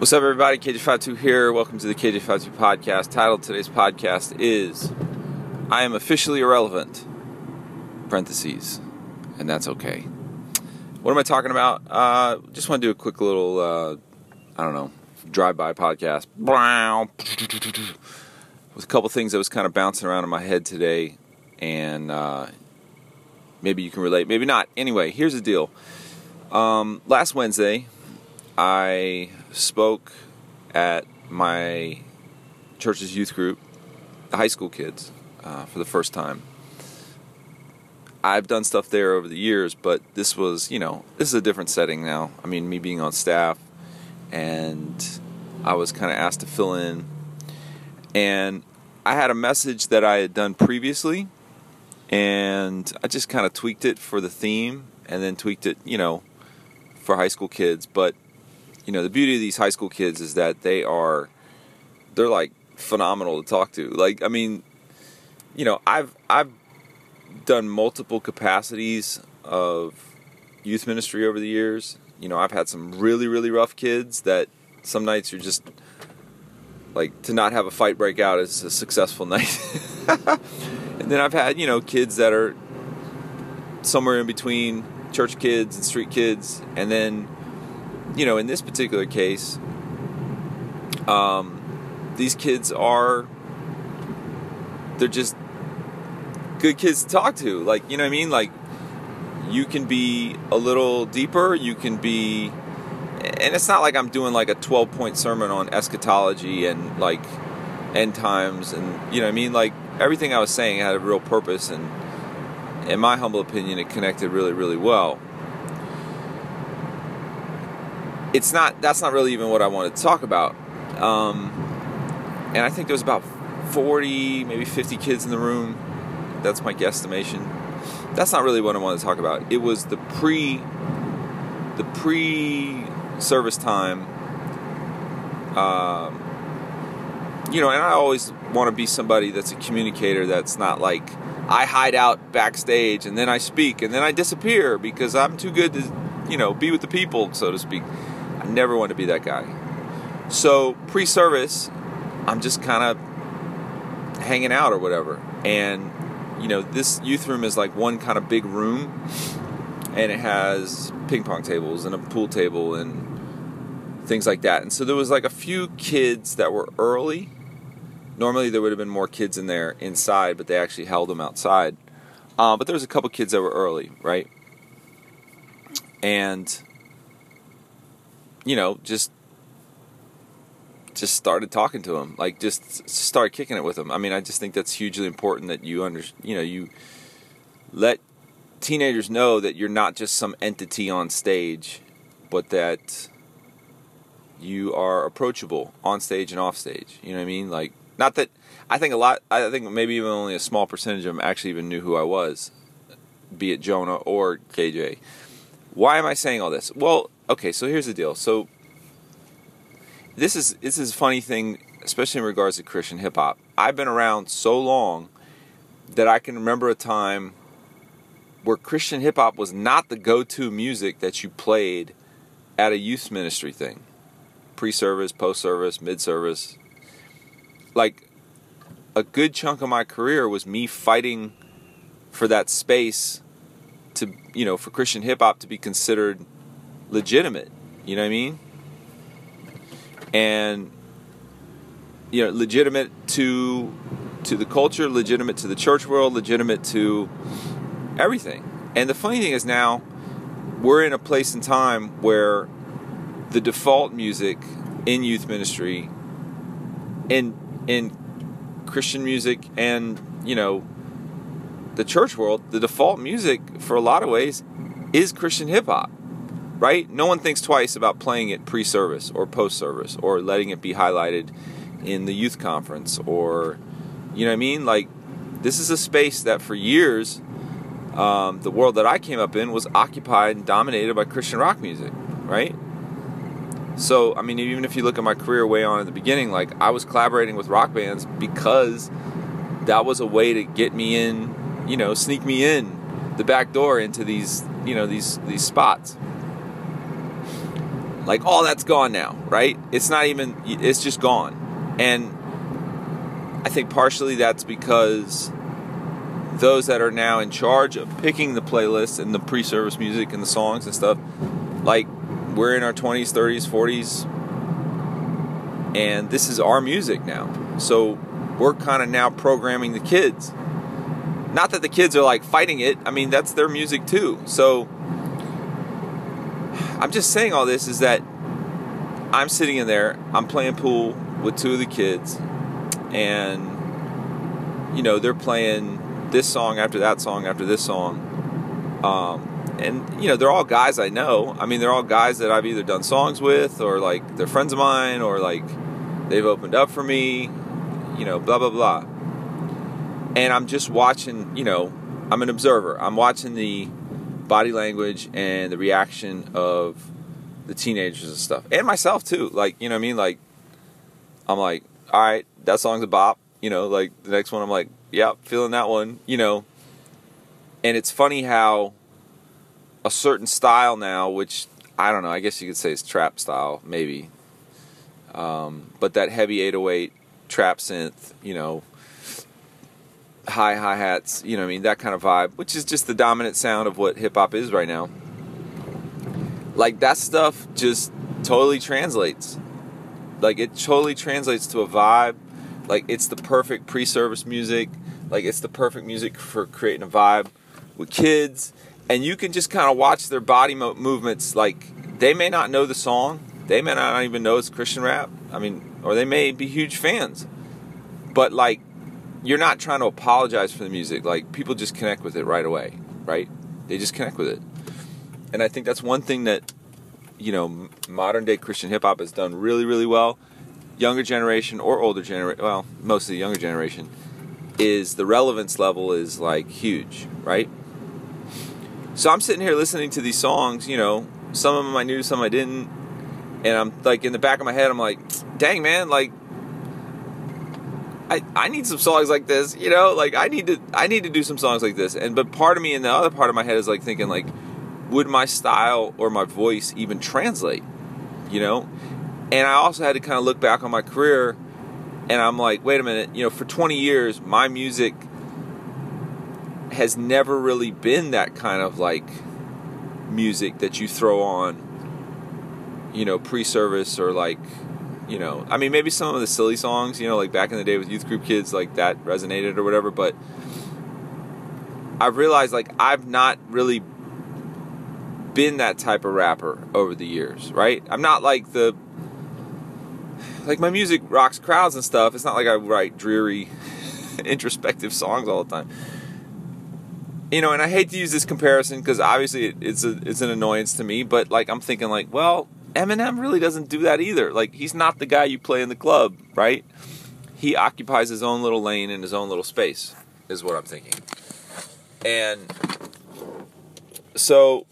What's up, everybody? KJ52 here. Welcome to the KJ52 podcast. Title today's podcast is I Am Officially Irrelevant, parentheses, and that's okay. What am I talking about? Uh, just want to do a quick little, uh, I don't know, drive by podcast. With a couple things that was kind of bouncing around in my head today, and uh, maybe you can relate, maybe not. Anyway, here's the deal. Um, last Wednesday, I spoke at my church's youth group, the high school kids, uh, for the first time. I've done stuff there over the years, but this was, you know, this is a different setting now. I mean, me being on staff, and I was kind of asked to fill in. And I had a message that I had done previously, and I just kind of tweaked it for the theme, and then tweaked it, you know, for high school kids. But you know the beauty of these high school kids is that they are they're like phenomenal to talk to. Like i mean you know i've i've done multiple capacities of youth ministry over the years. You know i've had some really really rough kids that some nights you're just like to not have a fight break out is a successful night. And then i've had you know kids that are somewhere in between church kids and street kids. And then you know, in this particular case, um, these kids are they're just good kids to talk to. Like, you know what I mean? Like, you can be a little deeper. You can be, and it's not like I'm doing like a 12 point sermon on eschatology and like end times, and you know what I mean? Like, everything I was saying had a real purpose, and in my humble opinion, it connected really, really well it's not that's not really even what I wanted to talk about. Um, and I think there was about 40, maybe 50 kids in the room. That's my guesstimation. That's not really what I wanted to talk about. It was the pre the pre service time. Um, you know, and I always want to be somebody that's a communicator that's not like I hide out backstage and then I speak and then I disappear because I'm too good to, you know, be with the people, so to speak. Never want to be that guy. So pre service, I'm just kind of hanging out or whatever. And, you know, this youth room is like one kind of big room, and it has ping pong tables and a pool table and things like that. And so there was like a few kids that were early. Normally there would have been more kids in there inside, but they actually held them outside. Uh, but there was a couple kids that were early, right? And you know, just just started talking to him, like just start kicking it with him. I mean, I just think that's hugely important that you under, you know, you let teenagers know that you're not just some entity on stage, but that you are approachable on stage and off stage. You know what I mean? Like, not that I think a lot. I think maybe even only a small percentage of them actually even knew who I was, be it Jonah or KJ. Why am I saying all this? Well, okay, so here's the deal. So this is this is a funny thing, especially in regards to Christian hip hop. I've been around so long that I can remember a time where Christian hip hop was not the go-to music that you played at a youth ministry thing. Pre-service, post-service, mid-service. Like a good chunk of my career was me fighting for that space to, you know, for Christian hip hop to be considered legitimate. You know what I mean? And you know, legitimate to to the culture, legitimate to the church world, legitimate to everything. And the funny thing is now we're in a place in time where the default music in youth ministry in in Christian music and, you know, the church world, the default music for a lot of ways is Christian hip hop right? No one thinks twice about playing it pre service or post service or letting it be highlighted in the youth conference or, you know what I mean? Like, this is a space that for years, um, the world that I came up in was occupied and dominated by Christian rock music, right? So, I mean, even if you look at my career way on at the beginning, like, I was collaborating with rock bands because that was a way to get me in, you know, sneak me in the back door into these, you know, these these spots Like all that's gone now, right? It's not even. It's just gone, and I think partially that's because those that are now in charge of picking the playlists and the pre-service music and the songs and stuff, like we're in our 20s, 30s, 40s, and this is our music now. So we're kind of now programming the kids. Not that the kids are like fighting it. I mean, that's their music too. So I'm just saying all this is that I'm sitting in there, I'm playing pool with two of the kids, and you know, they're playing this song after that song after this song. Um, and you know they're all guys I know. I mean, they're all guys that I've either done songs with, or like they're friends of mine, or like they've opened up for me. You know, blah blah blah. And I'm just watching. You know, I'm an observer. I'm watching the body language and the reaction of the teenagers and stuff, and myself too. Like, you know, what I mean, like, I'm like, all right, that song's a bop. You know, like the next one, I'm like, yep, feeling that one. You know, and it's funny how a certain style now, which I don't know, I guess you could say it's trap style, maybe. Um, but that heavy 808 trap synth, you know, high hi hats, you know, I mean, that kind of vibe, which is just the dominant sound of what hip hop is right now. Like that stuff just totally translates. Like it totally translates to a vibe. Like it's the perfect pre service music. Like it's the perfect music for creating a vibe with kids and you can just kind of watch their body mo- movements. Like they may not know the song, they may not even know it's Christian rap. I mean, or they may be huge fans, but like you're not trying to apologize for the music. Like people just connect with it right away, right? They just connect with it, and I think that's one thing that you know modern day Christian hip hop has done really, really well. Younger generation or older generation, well, mostly the younger generation, is the relevance level is like huge, right? So I'm sitting here listening to these songs, you know, some of them I knew, some I didn't. And I'm like in the back of my head, I'm like, dang man, like I, I need some songs like this, you know, like I need to I need to do some songs like this. And but part of me and the other part of my head is like thinking like, would my style or my voice even translate? You know? And I also had to kind of look back on my career and I'm like, wait a minute, you know, for 20 years my music has never really been that kind of like music that you throw on, you know, pre-service or like, you know, I mean, maybe some of the silly songs, you know, like back in the day with youth group kids, like that resonated or whatever. But I've realized like I've not really been that type of rapper over the years, right? I'm not like the like my music rocks crowds and stuff. It's not like I write dreary, introspective songs all the time you know, and I hate to use this comparison because obviously it's a, it's an annoyance to me, but like I'm thinking like, well, Eminem really doesn't do that either. Like he's not the guy you play in the club, right? He occupies his own little lane in his own little space, is what I'm thinking. And so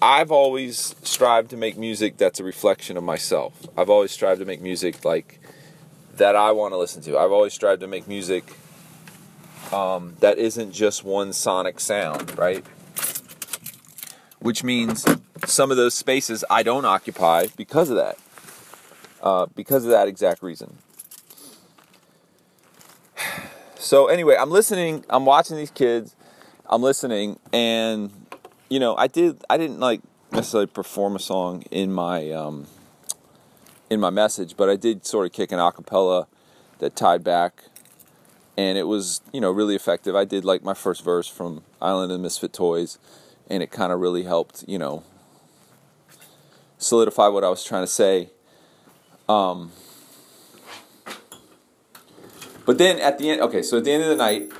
I've always strived to make music that's a reflection of myself. I've always strived to make music like that I want to listen to. I've always strived to make music um, that isn't just one sonic sound, right? Which means some of those spaces I don't occupy because of that. Uh, because of that exact reason. So anyway, I'm listening. I'm watching these kids. I'm listening, and you know, I did. I didn't like necessarily perform a song in my um, in my message, but I did sort of kick an acapella that tied back and it was you know really effective. I did like my first verse from Island of Misfit Toys, and it kind of really helped you know solidify what I was trying to say. Um, but then at the end, okay, so at the end of the night,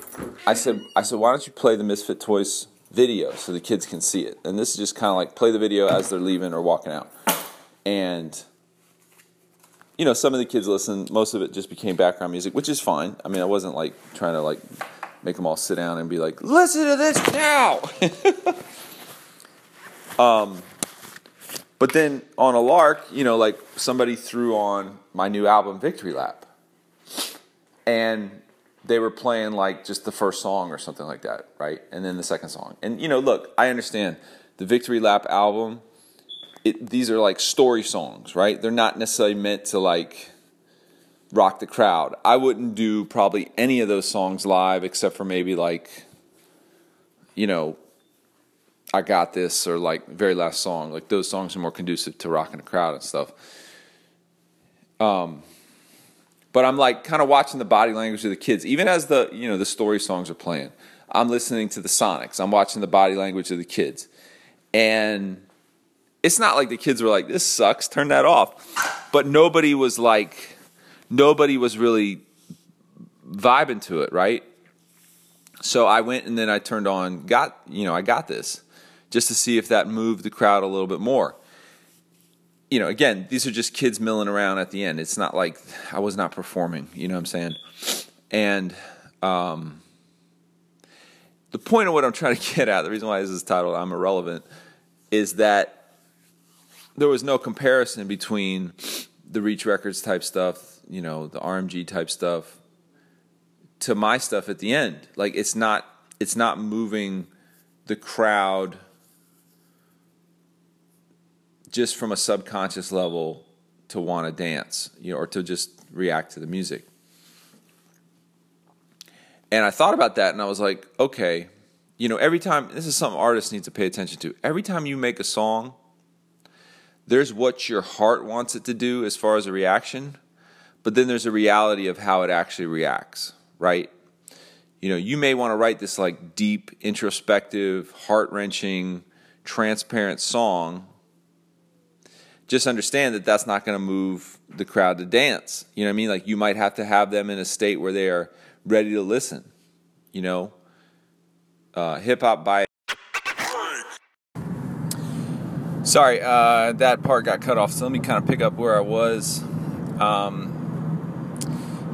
I said, I said, why don't you play the Misfit Toys video so the kids can see it? And this is just kind of like play the video as they're leaving or walking out, and you know, some of the kids listen. Most of it just became background music, which is fine. I mean, I wasn't like trying to like make them all sit down and be like, "Listen to this now." um, but then on a lark, you know, like somebody threw on my new album, Victory Lap, and they were playing like just the first song or something like that, right? And then the second song. And you know, look, I understand the Victory Lap album it, these are like story songs, right? They're not necessarily meant to like rock the crowd. I wouldn't do probably any of those songs live except for maybe like, you know, I got this or like very last song. Like those songs are more conducive to rocking the crowd and stuff. Um, but I'm like kind of watching the body language of the kids, even as the you know the story songs are playing. I'm listening to the Sonics. I'm watching the body language of the kids, and it's not like the kids were like, "This sucks, turn that off," but nobody was like, nobody was really vibing to it, right? So I went and then I turned on, got you know, I got this, just to see if that moved the crowd a little bit more you know, again, these are just kids milling around at the end. It's not like I was not performing, you know what I'm saying? And um, the point of what I'm trying to get at, the reason why this is titled I'm Irrelevant, is that there was no comparison between the Reach Records type stuff, you know, the RMG type stuff, to my stuff at the end. Like it's not it's not moving the crowd just from a subconscious level to want to dance, you know, or to just react to the music. And I thought about that and I was like, okay, you know, every time this is something artists need to pay attention to. Every time you make a song, there's what your heart wants it to do as far as a reaction, but then there's a reality of how it actually reacts, right? You know, you may want to write this like deep, introspective, heart wrenching, transparent song just understand that that's not going to move the crowd to dance. You know what I mean? Like you might have to have them in a state where they are ready to listen. You know, uh, hip hop by. Sorry, uh, that part got cut off. So let me kind of pick up where I was. Um,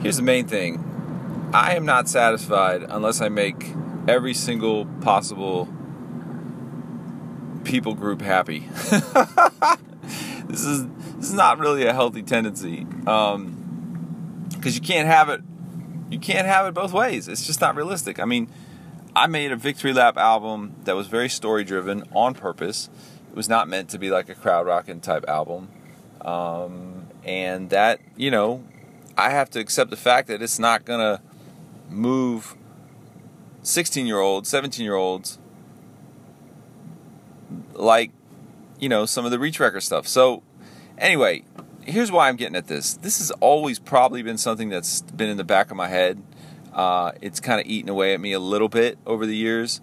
here's the main thing I am not satisfied unless I make every single possible people group happy. this is this is not really a healthy tendency because um, you can't have it you can't have it both ways. It's just not realistic. I mean, I made a victory lap album that was very story driven on purpose. It was not meant to be like a crowd rocking type album, um, and that you know, I have to accept the fact that it's not gonna move 16 year olds, 17 year olds like you know, some of the reach record stuff. So, anyway, here's why I'm getting at this. This has always probably been something that's been in the back of my head. Uh, it's kind of eaten away at me a little bit over the years.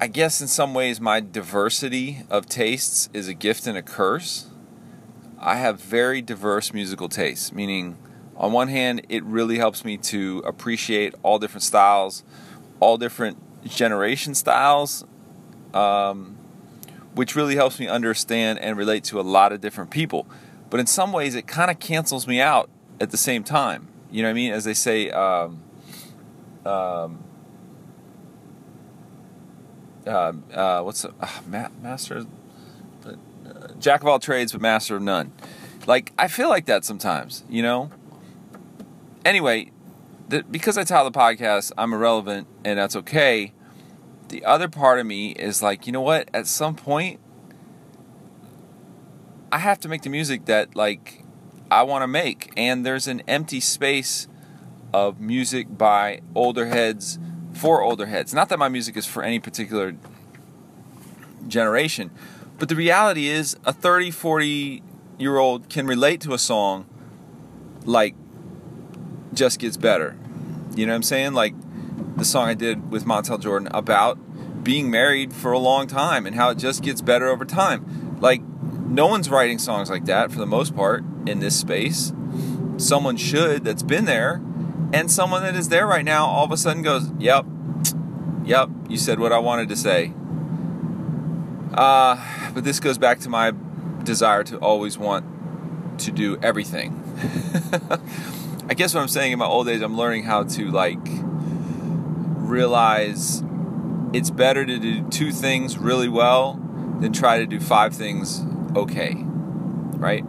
I guess in some ways, my diversity of tastes is a gift and a curse. I have very diverse musical tastes, meaning, on one hand, it really helps me to appreciate all different styles, all different generation styles, um, which really helps me understand and relate to a lot of different people. But in some ways, it kind of cancels me out at the same time. You know what I mean? As they say, um, um, uh, uh, what's uh, ma- master, uh, jack of all trades, but master of none. Like I feel like that sometimes, you know. Anyway, the, because I title the podcast, I'm irrelevant, and that's okay the other part of me is like, you know what? At some point, I have to make the music that like I want to make, and there's an empty space of music by older heads for older heads. Not that my music is for any particular generation, but the reality is a 30, 40 year old can relate to a song like Just Gets Better. You know what I'm saying? Like the song I did with Montell Jordan about being married for a long time and how it just gets better over time. Like, no one's writing songs like that for the most part in this space. Someone should that's been there, and someone that is there right now all of a sudden goes, Yep, yep, you said what I wanted to say. Uh, but this goes back to my desire to always want to do everything. I guess what I'm saying in my old age, I'm learning how to like realize it's better to do two things really well than try to do five things okay. Right?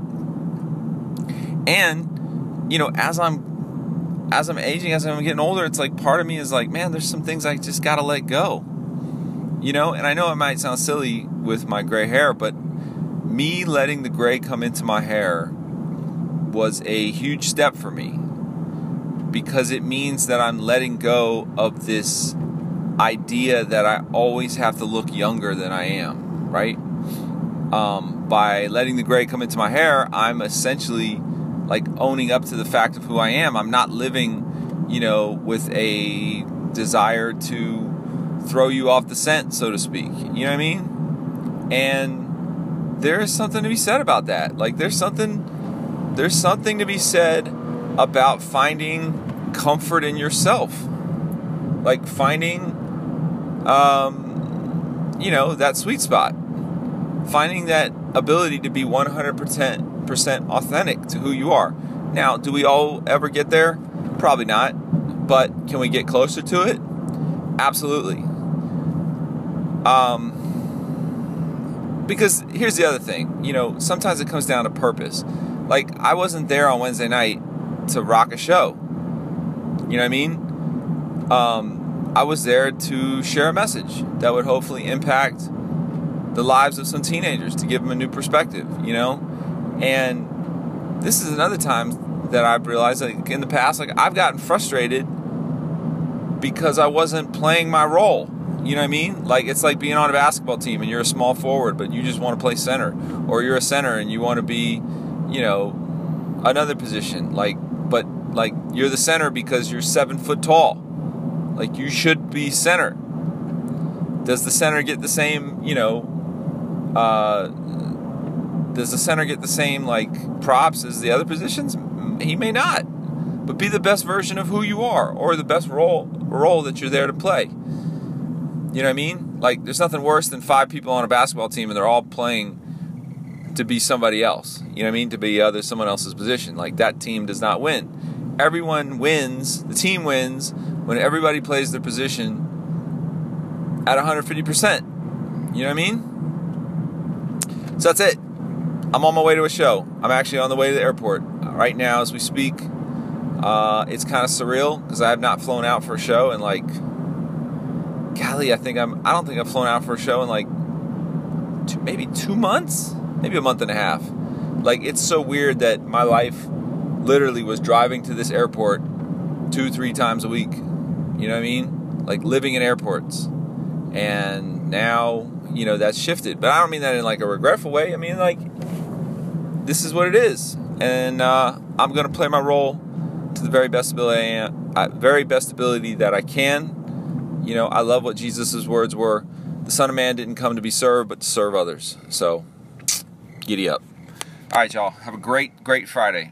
And you know, as I'm as I'm aging, as I'm getting older, it's like part of me is like, man, there's some things I just got to let go. You know, and I know it might sound silly with my gray hair, but me letting the gray come into my hair was a huge step for me because it means that I'm letting go of this idea that I always have to look younger than I am, right? Um, by letting the gray come into my hair, I'm essentially like owning up to the fact of who I am. I'm not living, you know, with a desire to throw you off the scent, so to speak. You know what I mean? And there is something to be said about that. Like there's something there's something to be said about finding comfort in yourself. Like finding um, you know, that sweet spot. Finding that ability to be 100% authentic to who you are. Now, do we all ever get there? Probably not. But can we get closer to it? Absolutely. Um, because here's the other thing. You know, sometimes it comes down to purpose. Like, I wasn't there on Wednesday night to rock a show. You know what I mean? Um, I was there to share a message that would hopefully impact the lives of some teenagers to give them a new perspective, you know? And this is another time that I've realized like in the past like I've gotten frustrated because I wasn't playing my role. You know what I mean? Like it's like being on a basketball team and you're a small forward but you just want to play center or you're a center and you want to be, you know, another position like but like you're the center because you're 7 foot tall like you should be center. Does the center get the same, you know, uh, does the center get the same like props as the other positions? He may not. But be the best version of who you are or the best role role that you're there to play. You know what I mean? Like there's nothing worse than five people on a basketball team and they're all playing to be somebody else. You know what I mean? To be other someone else's position. Like that team does not win. Everyone wins, the team wins when everybody plays their position at 150%. You know what I mean? So that's it. I'm on my way to a show. I'm actually on the way to the airport right now as we speak. Uh, it's kind of surreal because I have not flown out for a show in like, golly, I think I'm. I don't think I've flown out for a show in like two, maybe two months, maybe a month and a half. Like it's so weird that my life literally was driving to this airport two, three times a week you know what I mean? Like living in airports. And now, you know, that's shifted. But I don't mean that in like a regretful way. I mean, like, this is what it is. And uh, I'm going to play my role to the very best ability, uh, very best ability that I can. You know, I love what Jesus' words were. The Son of Man didn't come to be served, but to serve others. So, giddy up. All right, y'all. Have a great, great Friday.